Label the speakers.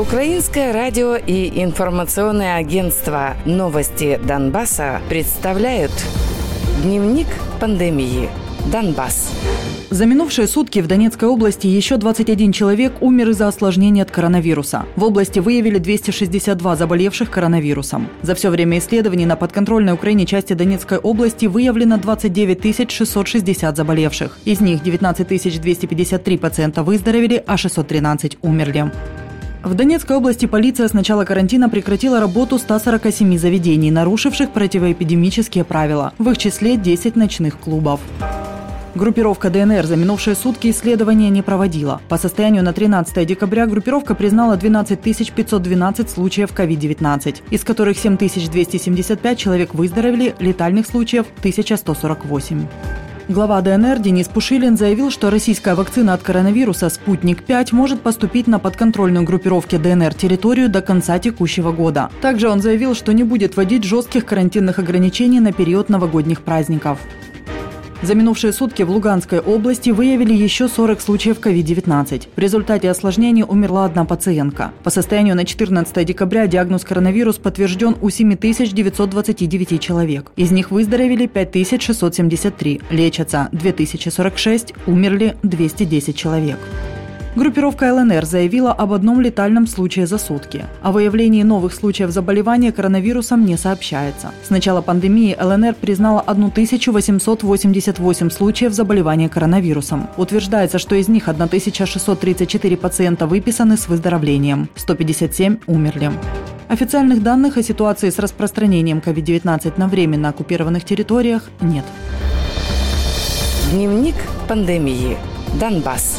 Speaker 1: Украинское радио и информационное агентство «Новости Донбасса» представляют Дневник пандемии. Донбасс.
Speaker 2: За минувшие сутки в Донецкой области еще 21 человек умер из-за осложнений от коронавируса. В области выявили 262 заболевших коронавирусом. За все время исследований на подконтрольной Украине части Донецкой области выявлено 29 660 заболевших. Из них 19 253 пациента выздоровели, а 613 умерли. В Донецкой области полиция с начала карантина прекратила работу 147 заведений, нарушивших противоэпидемические правила. В их числе 10 ночных клубов. Группировка ДНР за минувшие сутки исследования не проводила. По состоянию на 13 декабря группировка признала 12 512 случаев COVID-19, из которых 7 275 человек выздоровели, летальных случаев 1148. Глава ДНР Денис Пушилин заявил, что российская вакцина от коронавируса «Спутник-5» может поступить на подконтрольную группировке ДНР территорию до конца текущего года. Также он заявил, что не будет вводить жестких карантинных ограничений на период новогодних праздников. За минувшие сутки в Луганской области выявили еще 40 случаев COVID-19. В результате осложнений умерла одна пациентка. По состоянию на 14 декабря диагноз коронавирус подтвержден у 7929 человек. Из них выздоровели 5673, лечатся 2046, умерли 210 человек. Группировка ЛНР заявила об одном летальном случае за сутки. О выявлении новых случаев заболевания коронавирусом не сообщается. С начала пандемии ЛНР признала 1888 случаев заболевания коронавирусом. Утверждается, что из них 1634 пациента выписаны с выздоровлением, 157 умерли. Официальных данных о ситуации с распространением COVID-19 на временно оккупированных территориях нет.
Speaker 1: Дневник пандемии. Донбасс.